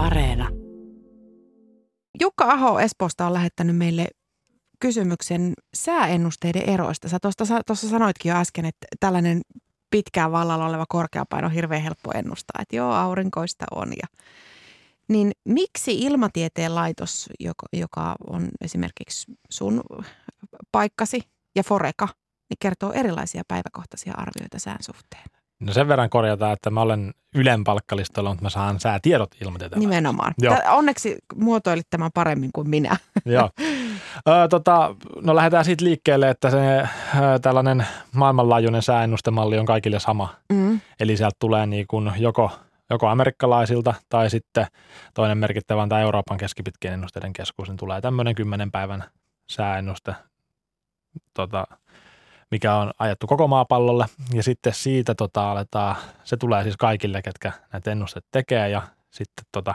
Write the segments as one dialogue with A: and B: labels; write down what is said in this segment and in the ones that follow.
A: Areena.
B: Jukka Aho Espoosta on lähettänyt meille kysymyksen sääennusteiden eroista. Sä tuossa sanoitkin jo äsken, että tällainen pitkään vallalla oleva korkeapaino on hirveän helppo ennustaa, että joo, aurinkoista on. Ja, niin miksi Ilmatieteen laitos, joka, joka on esimerkiksi sun paikkasi ja Foreka, niin kertoo erilaisia päiväkohtaisia arvioita sään suhteen?
C: No sen verran korjataan, että mä olen Ylen palkkalistolla, mutta mä saan säätiedot ilmatieteen.
B: Nimenomaan. Joo. Onneksi muotoilit tämän paremmin kuin minä.
C: Joo. Ö, tota, no lähdetään siitä liikkeelle, että se ö, tällainen maailmanlaajuinen sääennustemalli on kaikille sama. Mm. Eli sieltä tulee niin kuin joko, joko amerikkalaisilta tai sitten toinen merkittävä tai Euroopan keskipitkien ennusteiden keskus, niin tulee tämmöinen kymmenen päivän sääennuste tota, mikä on ajettu koko maapallolle. Ja sitten siitä tota, aletaan, se tulee siis kaikille, ketkä näitä ennusteet tekee ja sitten tota,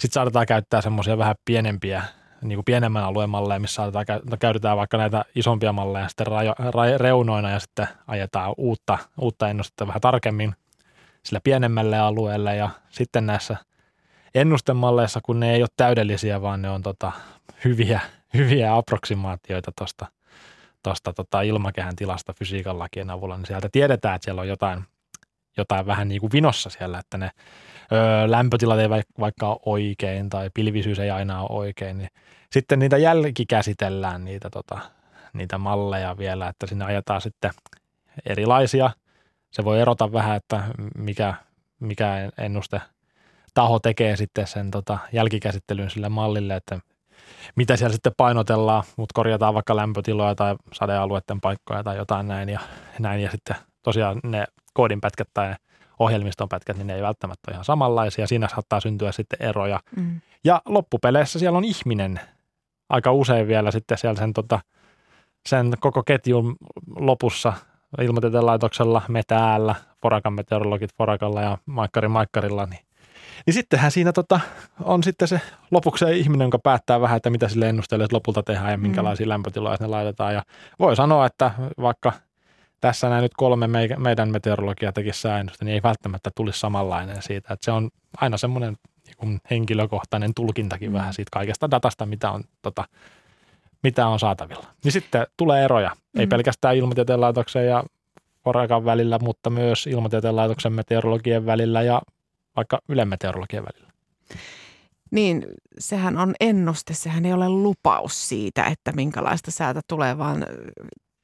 C: sit saadaan käyttää semmoisia vähän pienempiä, niin kuin pienemmän alueen malleja, missä saadaan, no, käytetään vaikka näitä isompia malleja sitten rajo, ra, reunoina ja sitten ajetaan uutta, uutta ennustetta vähän tarkemmin sillä pienemmälle alueelle ja sitten näissä ennustemalleissa, kun ne ei ole täydellisiä, vaan ne on tota, hyviä, hyviä approksimaatioita tuosta tuosta tota ilmakehän tilasta fysiikan lakien avulla, niin sieltä tiedetään, että siellä on jotain, jotain vähän niin kuin vinossa siellä, että ne ö, lämpötilat ei vaikka ole oikein tai pilvisyys ei aina ole oikein, niin sitten niitä jälkikäsitellään niitä, tota, niitä malleja vielä, että sinne ajetaan sitten erilaisia. Se voi erota vähän, että mikä, mikä ennuste taho tekee sitten sen tota, jälkikäsittelyn sille mallille, että mitä siellä sitten painotellaan, mutta korjataan vaikka lämpötiloja tai sadealueiden paikkoja tai jotain näin ja näin. Ja sitten tosiaan ne koodinpätkät tai ohjelmiston pätkät, niin ne ei välttämättä ole ihan samanlaisia. Siinä saattaa syntyä sitten eroja. Mm. Ja loppupeleissä siellä on ihminen aika usein vielä sitten siellä sen, tota, sen koko ketjun lopussa ilmatieteen laitoksella, me täällä, Forakan meteorologit Forakalla ja Maikkari Maikkarilla, niin niin sittenhän siinä tota, on sitten se lopuksi se ihminen, joka päättää vähän, että mitä sille ennusteelle lopulta tehdään ja minkälaisia mm. lämpötiloja ne laitetaan. Ja voi sanoa, että vaikka tässä näin nyt kolme meidän meteorologia tekisi sääennusta, niin ei välttämättä tulisi samanlainen siitä. Että se on aina semmoinen niin henkilökohtainen tulkintakin mm. vähän siitä kaikesta datasta, mitä on, tota, mitä on saatavilla. Niin sitten tulee eroja, mm. ei pelkästään ilmatieteen laitoksen ja Forakan välillä, mutta myös ilmatieteen laitoksen meteorologien välillä ja vaikka ylemmeteorologian välillä.
B: Niin, sehän on ennuste, sehän ei ole lupaus siitä, että minkälaista säätä tulee, vaan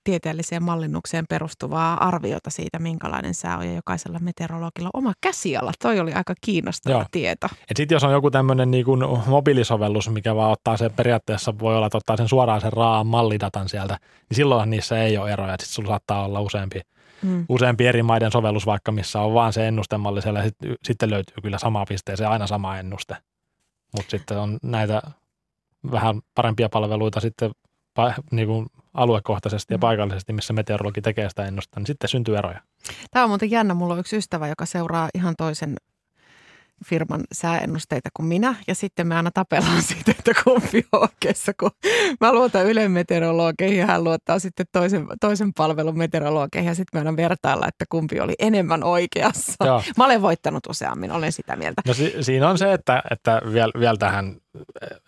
B: tieteelliseen mallinnukseen perustuvaa arviota siitä, minkälainen sää on ja jokaisella meteorologilla oma käsiala. Toi oli aika kiinnostava Joo. tieto.
C: Sitten jos on joku tämmöinen niin kuin mobiilisovellus, mikä vaan ottaa sen periaatteessa, voi olla, että ottaa sen suoraan sen raan mallidatan sieltä, niin silloin niissä ei ole eroja. Sitten sulla saattaa olla useampi mm. useampi eri maiden sovellus vaikka, missä on vaan se ennustemalli siellä, ja sit, sitten löytyy kyllä sama pisteeseen aina sama ennuste. Mutta sitten on näitä vähän parempia palveluita sitten niin kuin aluekohtaisesti ja mm. paikallisesti, missä meteorologi tekee sitä ennusta, niin sitten syntyy eroja.
B: Tämä on muuten jännä. Mulla on yksi ystävä, joka seuraa ihan toisen firman sääennusteita kuin minä. Ja sitten me aina tapellaan siitä, että kumpi on oikeassa, kun mä luotan Ylen meteorologeihin ja hän luottaa sitten toisen, toisen palvelun meteorologeihin. Ja sitten me aina vertailla, että kumpi oli enemmän oikeassa. Joo. Mä olen voittanut useammin, olen sitä mieltä.
C: No si- siinä on se, että, että vielä, vielä tähän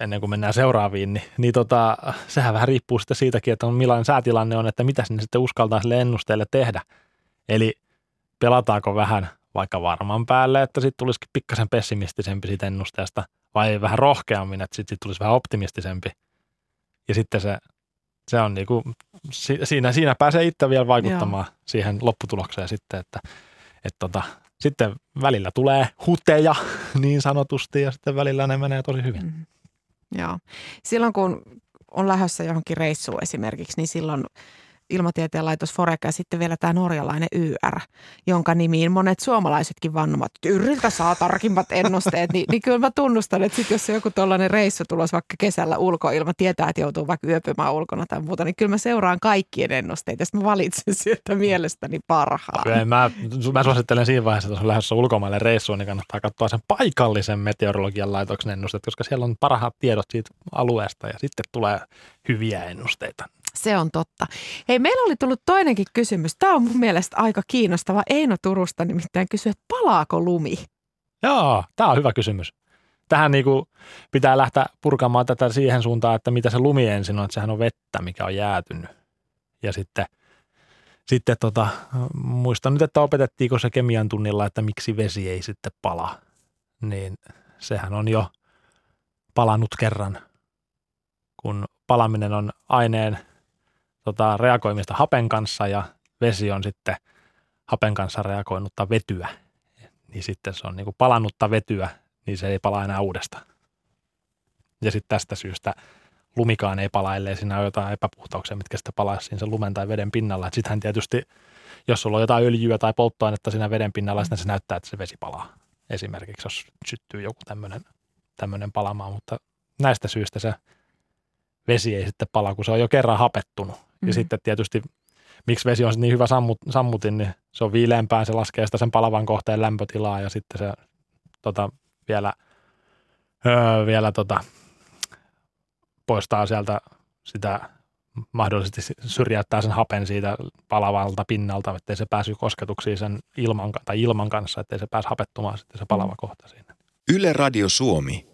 C: ennen kuin mennään seuraaviin, niin, niin tota, sehän vähän riippuu sitten siitäkin, että on millainen säätilanne on, että mitä sinne sitten uskaltaa sille ennusteelle tehdä. Eli pelataanko vähän vaikka varman päälle, että sitten tulisikin pikkasen pessimistisempi siitä ennusteesta, vai vähän rohkeammin, että sitten sit tulisi vähän optimistisempi. Ja sitten se, se on niinku, siinä, siinä pääsee itse vielä vaikuttamaan Joo. siihen lopputulokseen sitten, että et tota, sitten välillä tulee huteja niin sanotusti ja sitten välillä ne menee tosi hyvin. Mm.
B: Joo. Silloin kun on lähdössä johonkin reissuun esimerkiksi, niin silloin – ilmatieteen laitos Foreka ja sitten vielä tämä norjalainen YR, jonka nimiin monet suomalaisetkin vannomat, että Yriltä saa tarkimmat ennusteet, niin, niin kyllä mä tunnustan, että sit jos joku tuollainen reissu tulos vaikka kesällä ulkoilma, tietää, että joutuu vaikka yöpymään ulkona tai muuta, niin kyllä mä seuraan kaikkien ennusteita ja mä valitsen sieltä mielestäni parhaan.
C: Okay, mä, mä suosittelen siinä vaiheessa, että jos on lähdössä ulkomaille reissuun, niin kannattaa katsoa sen paikallisen meteorologian laitoksen ennusteet, koska siellä on parhaat tiedot siitä alueesta ja sitten tulee hyviä ennusteita.
B: Se on totta. Hei, meillä oli tullut toinenkin kysymys. Tämä on mun mielestä aika kiinnostava. Eino Turusta nimittäin kysyy, että palaako lumi?
C: Joo, tämä on hyvä kysymys. tähän niin kuin pitää lähteä purkamaan tätä siihen suuntaan, että mitä se lumi ensin on, että sehän on vettä, mikä on jäätynyt. Ja sitten, sitten tota, muistan nyt, että opetettiinko se kemian tunnilla, että miksi vesi ei sitten pala. Niin sehän on jo palannut kerran, kun palaminen on aineen tota, reagoimista hapen kanssa ja vesi on sitten hapen kanssa reagoinutta vetyä. Niin sitten se on niin kuin palannutta vetyä, niin se ei pala enää uudestaan. Ja sitten tästä syystä lumikaan ei pala, ellei siinä ole jotain epäpuhtauksia, mitkä sitten palaisi siinä sen lumen tai veden pinnalla. Sittenhän tietysti, jos sulla on jotain öljyä tai polttoainetta siinä veden pinnalla, sitten se näyttää, että se vesi palaa. Esimerkiksi jos syttyy joku tämmöinen palamaan, mutta näistä syistä se vesi ei sitten pala, kun se on jo kerran hapettunut. Mm. Ja sitten tietysti, miksi vesi on niin hyvä sammut, sammutin, niin se on viileämpää, se laskee sitä sen palavan kohteen lämpötilaa ja sitten se tota, vielä, öö, vielä tota, poistaa sieltä sitä mahdollisesti syrjäyttää sen hapen siitä palavalta pinnalta, ettei se pääsy kosketuksiin sen ilman, tai ilman kanssa, ettei se pääse hapettumaan sitten se palava kohta siinä.
A: Yle Radio Suomi